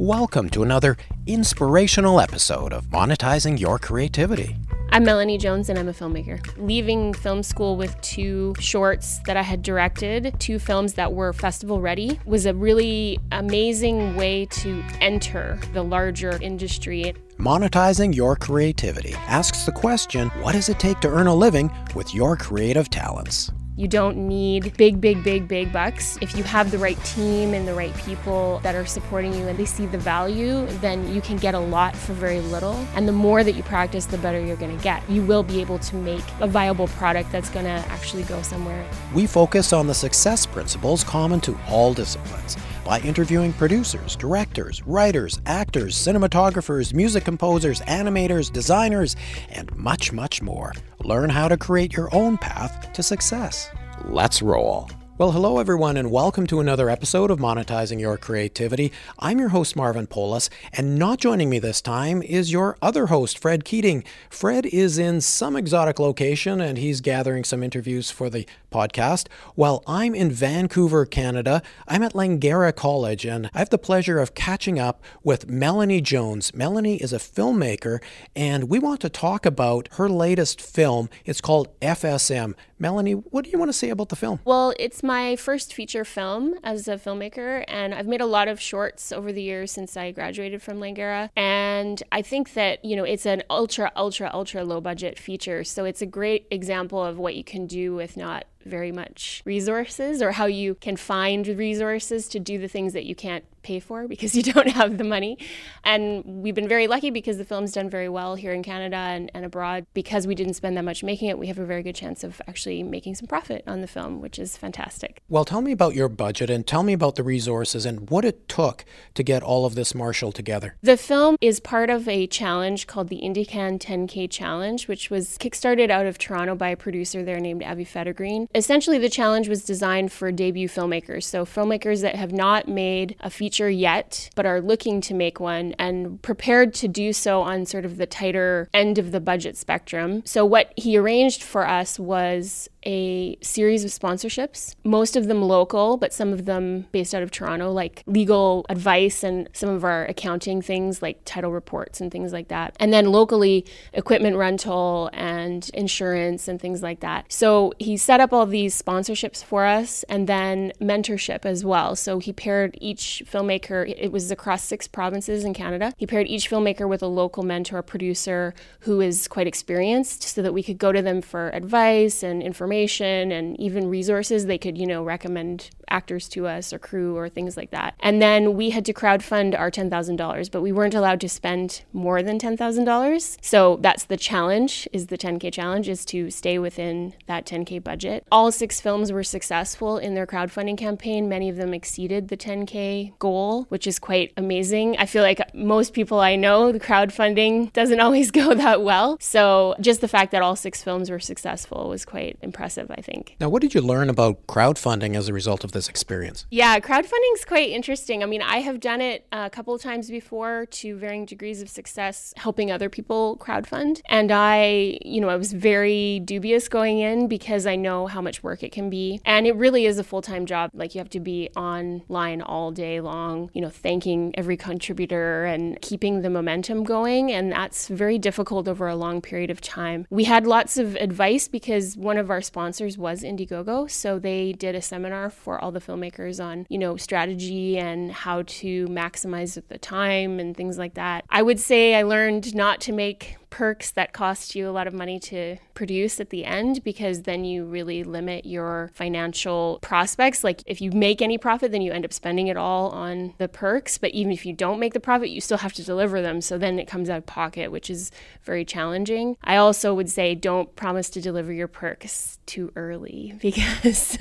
Welcome to another inspirational episode of Monetizing Your Creativity. I'm Melanie Jones and I'm a filmmaker. Leaving film school with two shorts that I had directed, two films that were festival ready, was a really amazing way to enter the larger industry. Monetizing Your Creativity asks the question what does it take to earn a living with your creative talents? You don't need big, big, big, big bucks. If you have the right team and the right people that are supporting you and they see the value, then you can get a lot for very little. And the more that you practice, the better you're going to get. You will be able to make a viable product that's going to actually go somewhere. We focus on the success principles common to all disciplines by interviewing producers, directors, writers, actors, cinematographers, music composers, animators, designers, and much, much more. Learn how to create your own path to success. Let's roll. Well, hello everyone, and welcome to another episode of Monetizing Your Creativity. I'm your host, Marvin Polis, and not joining me this time is your other host, Fred Keating. Fred is in some exotic location and he's gathering some interviews for the podcast. While I'm in Vancouver, Canada, I'm at Langara College, and I have the pleasure of catching up with Melanie Jones. Melanie is a filmmaker, and we want to talk about her latest film. It's called FSM. Melanie, what do you want to say about the film? Well, it's my first feature film as a filmmaker, and I've made a lot of shorts over the years since I graduated from Langara. And I think that, you know, it's an ultra, ultra, ultra low budget feature. So it's a great example of what you can do with not very much resources or how you can find resources to do the things that you can't pay for because you don't have the money. And we've been very lucky because the film's done very well here in Canada and, and abroad. Because we didn't spend that much making it, we have a very good chance of actually making some profit on the film, which is fantastic. Well, tell me about your budget and tell me about the resources and what it took to get all of this Marshall together. The film is part of a challenge called the IndieCan 10K Challenge, which was kickstarted out of Toronto by a producer there named Avi Federgreen. Essentially, the challenge was designed for debut filmmakers, so filmmakers that have not made a feature yet, but are looking to make one and prepared to do so on sort of the tighter end of the budget spectrum. So, what he arranged for us was a series of sponsorships, most of them local, but some of them based out of Toronto, like legal advice and some of our accounting things like title reports and things like that. And then locally, equipment rental and insurance and things like that. So he set up all these sponsorships for us and then mentorship as well. So he paired each filmmaker, it was across six provinces in Canada. He paired each filmmaker with a local mentor producer who is quite experienced so that we could go to them for advice and information information and even resources. They could, you know, recommend actors to us or crew or things like that. And then we had to crowdfund our $10,000, but we weren't allowed to spend more than $10,000. So that's the challenge is the 10K challenge is to stay within that 10K budget. All six films were successful in their crowdfunding campaign. Many of them exceeded the 10K goal, which is quite amazing. I feel like most people I know, the crowdfunding doesn't always go that well. So just the fact that all six films were successful was quite impressive, I think. Now, what did you learn about crowdfunding as a result of this experience? Yeah, crowdfunding is quite interesting. I mean, I have done it a couple of times before to varying degrees of success, helping other people crowdfund. And I, you know, I was very dubious going in because I know how much work it can be. And it really is a full time job. Like, you have to be online all day long, you know, thanking every contributor and keeping the momentum going. And that's very difficult over a long period of time. We had lots of advice because one of our sponsors was Indiegogo. So they did a seminar for all the filmmakers on, you know, strategy and how to maximize the time and things like that. I would say I learned not to make perks that cost you a lot of money to produce at the end because then you really limit your financial prospects. Like if you make any profit, then you end up spending it all on the perks. But even if you don't make the profit, you still have to deliver them. So then it comes out of pocket, which is very challenging. I also would say don't promise to deliver your perks too early because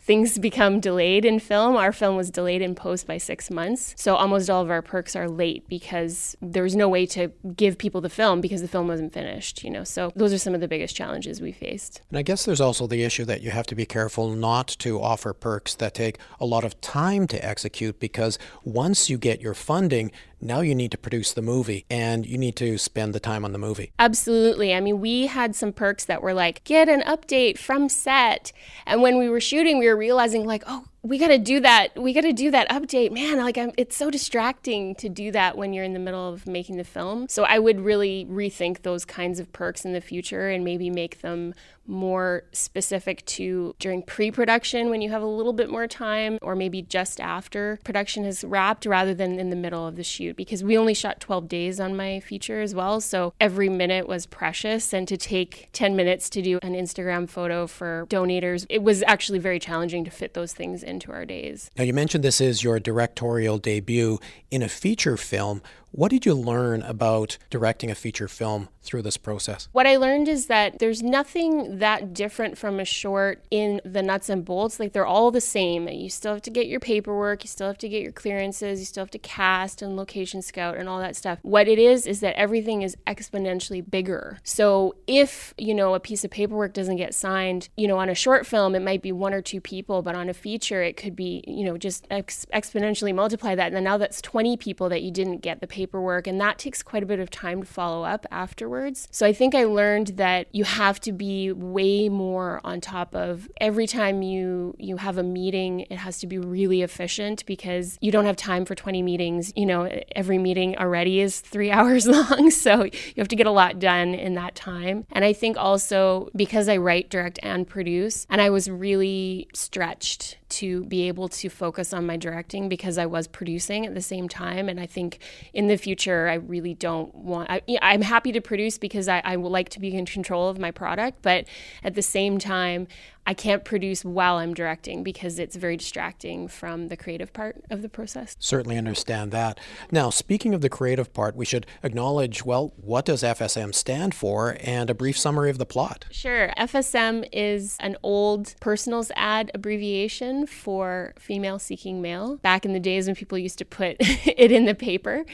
things become delayed in film. Our film was delayed in post by six months. So almost all of our perks are late because there was no way to give people the film because the film wasn't finished, you know. So those are some of the biggest challenges we faced. And I guess there's also the issue that you have to be careful not to offer perks that take a lot of time to execute because once you get your funding, Now you need to produce the movie and you need to spend the time on the movie. Absolutely. I mean, we had some perks that were like, get an update from set. And when we were shooting, we were realizing, like, oh, we got to do that. We got to do that update. Man, like I'm, it's so distracting to do that when you're in the middle of making the film. So I would really rethink those kinds of perks in the future and maybe make them more specific to during pre-production when you have a little bit more time or maybe just after production has wrapped rather than in the middle of the shoot because we only shot 12 days on my feature as well. So every minute was precious and to take 10 minutes to do an Instagram photo for donators, it was actually very challenging to fit those things into our days. Now, you mentioned this is your directorial debut in a feature film. What did you learn about directing a feature film through this process? What I learned is that there's nothing that different from a short in the nuts and bolts. Like they're all the same. You still have to get your paperwork, you still have to get your clearances, you still have to cast and location scout and all that stuff. What it is is that everything is exponentially bigger. So if, you know, a piece of paperwork doesn't get signed, you know, on a short film it might be one or two people, but on a feature it could be, you know, just ex- exponentially multiply that and then now that's 20 people that you didn't get the paperwork paperwork, and that takes quite a bit of time to follow up afterwards. So I think I learned that you have to be way more on top of every time you you have a meeting, it has to be really efficient because you don't have time for 20 meetings. You know, every meeting already is 3 hours long, so you have to get a lot done in that time. And I think also because I write, direct and produce, and I was really stretched to be able to focus on my directing because I was producing at the same time. And I think in the future, I really don't want, I, am happy to produce because I, I would like to be in control of my product. But at the same time, I can't produce while I'm directing because it's very distracting from the creative part of the process. Certainly understand that. Now, speaking of the creative part, we should acknowledge well, what does FSM stand for and a brief summary of the plot? Sure. FSM is an old personals ad abbreviation for female seeking male. Back in the days when people used to put it in the paper.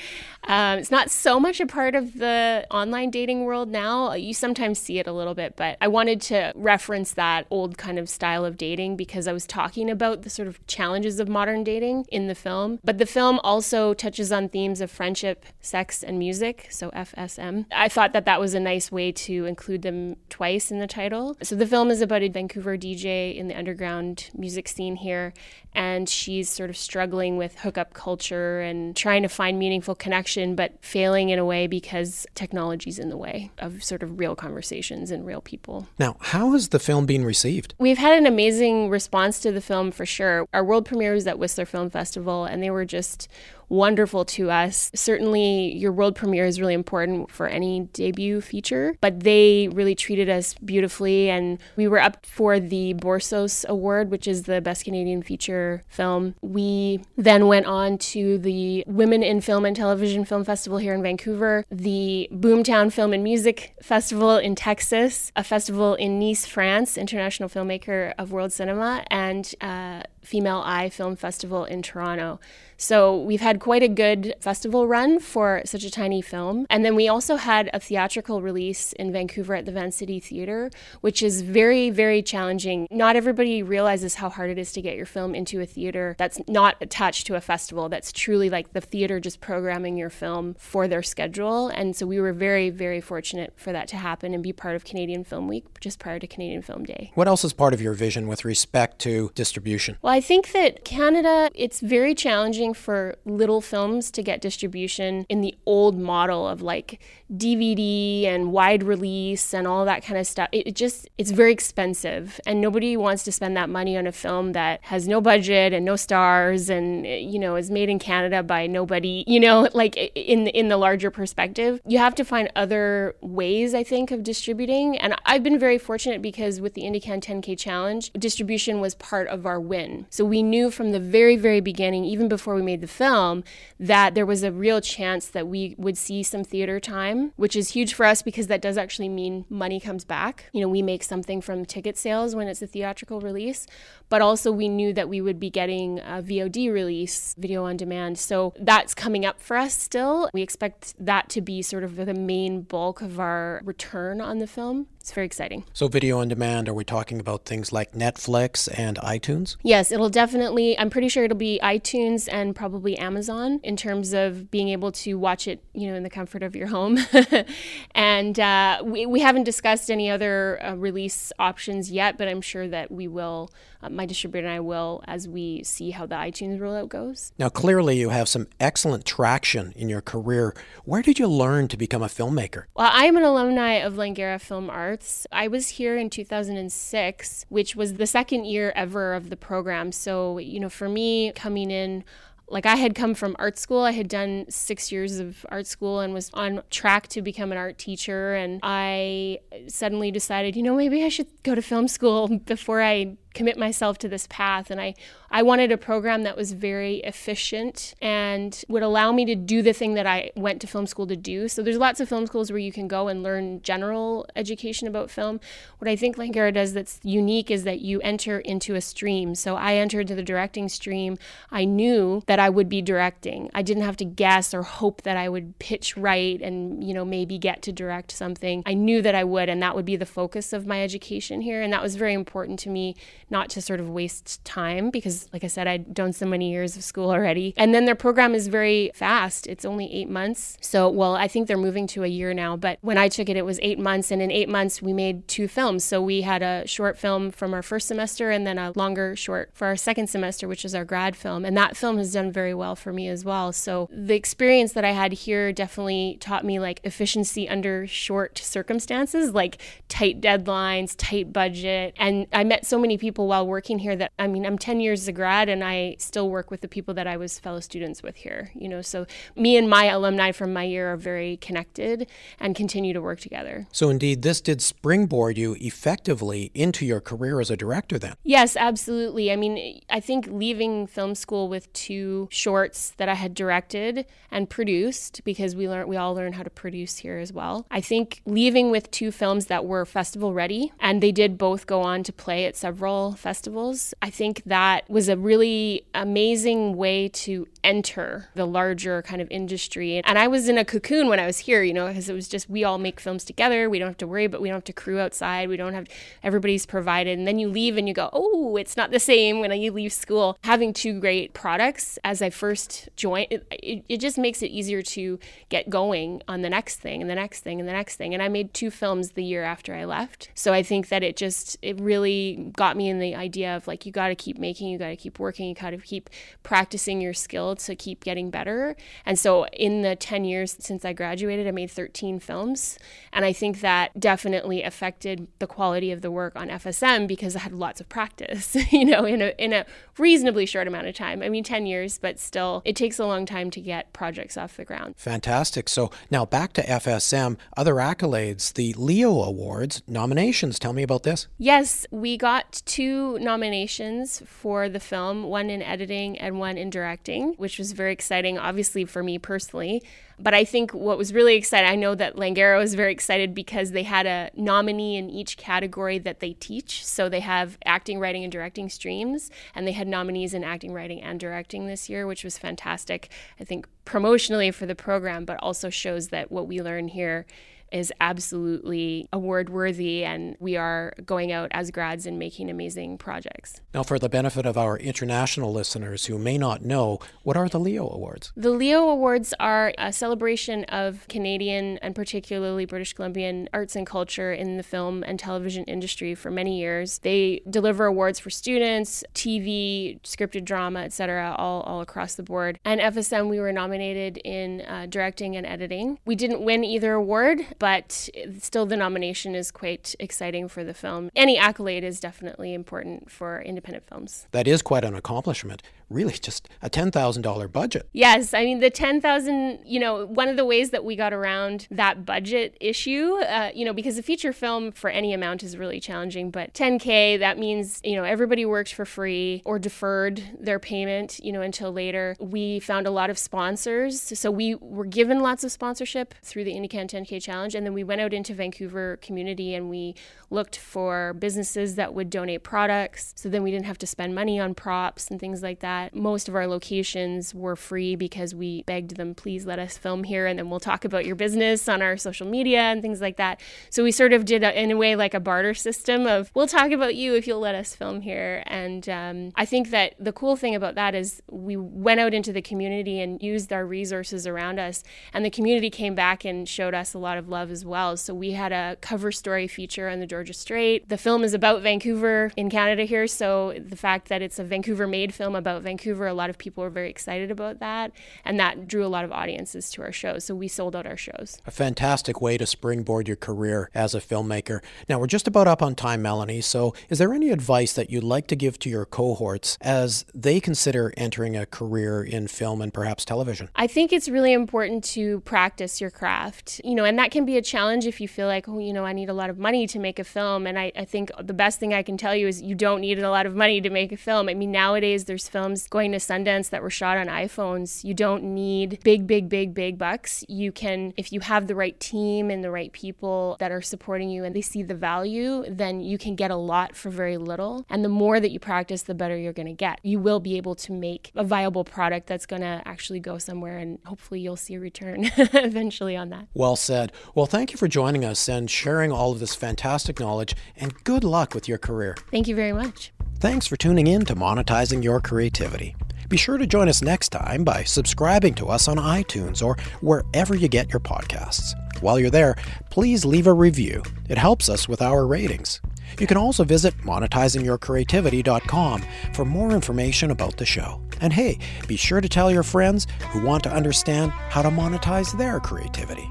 Um, it's not so much a part of the online dating world now. You sometimes see it a little bit, but I wanted to reference that old kind of style of dating because I was talking about the sort of challenges of modern dating in the film. But the film also touches on themes of friendship, sex, and music, so FSM. I thought that that was a nice way to include them twice in the title. So the film is about a Vancouver DJ in the underground music scene here, and she's sort of struggling with hookup culture and trying to find meaningful connection, but failing in a way because technology's in the way of sort of real conversations and real people. Now, how has the film been received? We've had an amazing response to the film for sure. Our world premiere was at Whistler Film Festival, and they were just wonderful to us. Certainly, your world premiere is really important for any debut feature, but they really treated us beautifully. And we were up for the Borsos Award, which is the Best Canadian Feature Film. We then went on to the Women in Film and Television Film Festival here in Vancouver, the Boomtown Film and Music Festival in Texas, a festival in Nice, France, International Filmmaker of World Cinema, and uh, Female Eye Film Festival in Toronto. So we've had quite a good festival run for such a tiny film. And then we also had a theatrical release in Vancouver at the Vancity Theatre, which is very, very challenging. Not everybody realizes how hard it is to get your film into a theater that's not attached to a festival, that's truly like the theater just programming your film for their schedule. And so we were very, very fortunate for that to happen and be part of Canadian Film Week just prior to Canadian Film Day. What else is part of your vision with respect to distribution? Well, I think that Canada, it's very challenging for little films to get distribution in the old model of like DVD and wide release and all that kind of stuff. It, just, it's very expensive and nobody wants to spend that money on a film that has no budget and no stars and, you know, is made in Canada by nobody, you know, like in, in the larger perspective. You have to find other ways, I think, of distributing. And I've been very fortunate because with the IndieCan 10K Challenge, distribution was part of our win. So we knew from the very, very beginning, even before we made the film, that there was a real chance that we would see some theater time, which is huge for us because that does actually mean money comes back. You know, we make something from ticket sales when it's a theatrical release, but also we knew that we would be getting a VOD release, video on demand. So that's coming up for us still. We expect that to be sort of the main bulk of our return on the film. It's very exciting. So, video on demand, are we talking about things like Netflix and iTunes? Yes, it'll definitely, I'm pretty sure it'll be iTunes and probably Amazon in terms of being able to watch it, you know, in the comfort of your home. and uh, we, we haven't discussed any other uh, release options yet, but I'm sure that we will, uh, my distributor and I will, as we see how the iTunes rollout goes. Now, clearly, you have some excellent traction in your career. Where did you learn to become a filmmaker? Well, I'm an alumni of Langara Film Arts. I was here in 2006, which was the second year ever of the program. So, you know, for me, coming in, like I had come from art school. I had done six years of art school and was on track to become an art teacher. And I suddenly decided, you know, maybe I should go to film school before I commit myself to this path. And I, I wanted a program that was very efficient and would allow me to do the thing that I went to film school to do. So there's lots of film schools where you can go and learn general education about film. What I think Langara does that's unique is that you enter into a stream. So I entered the directing stream. I knew that I would be directing. I didn't have to guess or hope that I would pitch right and, you know, maybe get to direct something. I knew that I would, and that would be the focus of my education here. And that was very important to me not to sort of waste time because, like I said, I'd done so many years of school already. And then their program is very fast. It's only eight months. So, well, I think they're moving to a year now, but when I took it, it was eight months. And in eight months, we made two films. So we had a short film from our first semester and then a longer short for our second semester, which is our grad film. And that film has done very well for me as well. So the experience that I had here definitely taught me like efficiency under short circumstances, like tight deadlines, tight budget. And I met so many people people while working here that I mean, I'm 10 years as a grad and I still work with the people that I was fellow students with here, you know. So me and my alumni from my year are very connected and continue to work together. So indeed, this did springboard you effectively into your career as a director then. Yes, absolutely. I mean, I think leaving film school with two shorts that I had directed and produced because we learned we all learn how to produce here as well. I think leaving with two films that were festival ready and they did both go on to play at several festivals. I think that was a really amazing way to enter the larger kind of industry. And I was in a cocoon when I was here, you know, because it was just we all make films together. We don't have to worry, but we don't have to crew outside. We don't have everybody's provided. And then you leave and you go, oh, it's not the same when you leave school. Having two great products as I first joined, it, it, it just makes it easier to get going on the next thing and the next thing and the next thing. And I made two films the year after I left. So I think that it just, it really got me in the idea of like, you got to keep making, you got to keep working, you got to keep practicing your skill to keep getting better. And so in the 10 years since I graduated, I made 13 films. And I think that definitely affected the quality of the work on FSM because I had lots of practice, you know, in a, in a reasonably short amount of time. I mean, 10 years, but still, it takes a long time to get projects off the ground. Fantastic. So now back to FSM, other accolades, the Leo Awards nominations. Tell me about this. Yes, we got two nominations for the film, one in editing and one in directing, which was very exciting, obviously, for me personally. But I think what was really exciting, I know that Langara was very excited because they had a nominee in each category that they teach. So they have acting, writing, and directing streams, and they had nominees in acting, writing, and directing this year, which was fantastic. I think promotionally for the program, but also shows that what we learn here is absolutely award worthy, and we are going out as grads and making amazing projects. Now, for the benefit of our international listeners who may not know, what are the Leo Awards? The Leo Awards are a celebration of Canadian and particularly British Columbian arts and culture in the film and television industry for many years. They deliver awards for students, TV, scripted drama, etc., all, all across the board. And FSM, we were nominated in uh, directing and editing. We didn't win either award, but still the nomination is quite exciting for the film. Any accolade is definitely important for independent films. That is quite an accomplishment. Really, just a $10,000 budget. Yes, I mean, the 10,000, you know, one of the ways that we got around that budget issue, uh, you know, because a feature film for any amount is really challenging, but 10K, that means, you know, everybody worked for free or deferred their payment, you know, until later. We found a lot of sponsors. So we were given lots of sponsorship through the IndieCan 10K Challenge Challenge. And then we went out into Vancouver community and we looked for businesses that would donate products. So then we didn't have to spend money on props and things like that. Most of our locations were free because we begged them, please let us film here and then we'll talk about your business on our social media and things like that. So we sort of did, a, in a way, like a barter system of we'll talk about you if you'll let us film here. And um, I think that the cool thing about that is we went out into the community and used our resources around us, and the community came back and showed us a lot of love as well. So we had a cover story feature on the Georgia Straight. The film is about Vancouver in Canada here, so the fact that it's a Vancouver made film about Vancouver, a lot of people were very excited about that, and that drew a lot of audiences to our shows. So we sold out our shows. A fantastic way to springboard your career as a filmmaker. Now, we're just about up on time, Melanie, so is there any advice that you'd like to give to your cohorts as they consider entering a career in film and perhaps television? I think it's really important to practice your craft, you know, and that can be a challenge if you feel like, oh, you know, I need a lot of money to make a film. And I, I think the best thing I can tell you is you don't need a lot of money to make a film. I mean, nowadays there's films going to Sundance that were shot on iPhones. You don't need big, big, big, big bucks. You can, if you have the right team and the right people that are supporting you and they see the value, then you can get a lot for very little. And the more that you practice, the better you're going to get. You will be able to make a viable product that's going to actually go somewhere and hopefully you'll see a return eventually on that. Well said. Well, thank you for joining us and sharing all of this fantastic knowledge and good luck with your career. Thank you very much. Thanks for tuning in to Monetizing Your Creativity. Be sure to join us next time by subscribing to us on iTunes or wherever you get your podcasts. While you're there, please leave a review. It helps us with our ratings. You can also visit monetizingyourcreativity.com for more information about the show. And hey, be sure to tell your friends who want to understand how to monetize their creativity.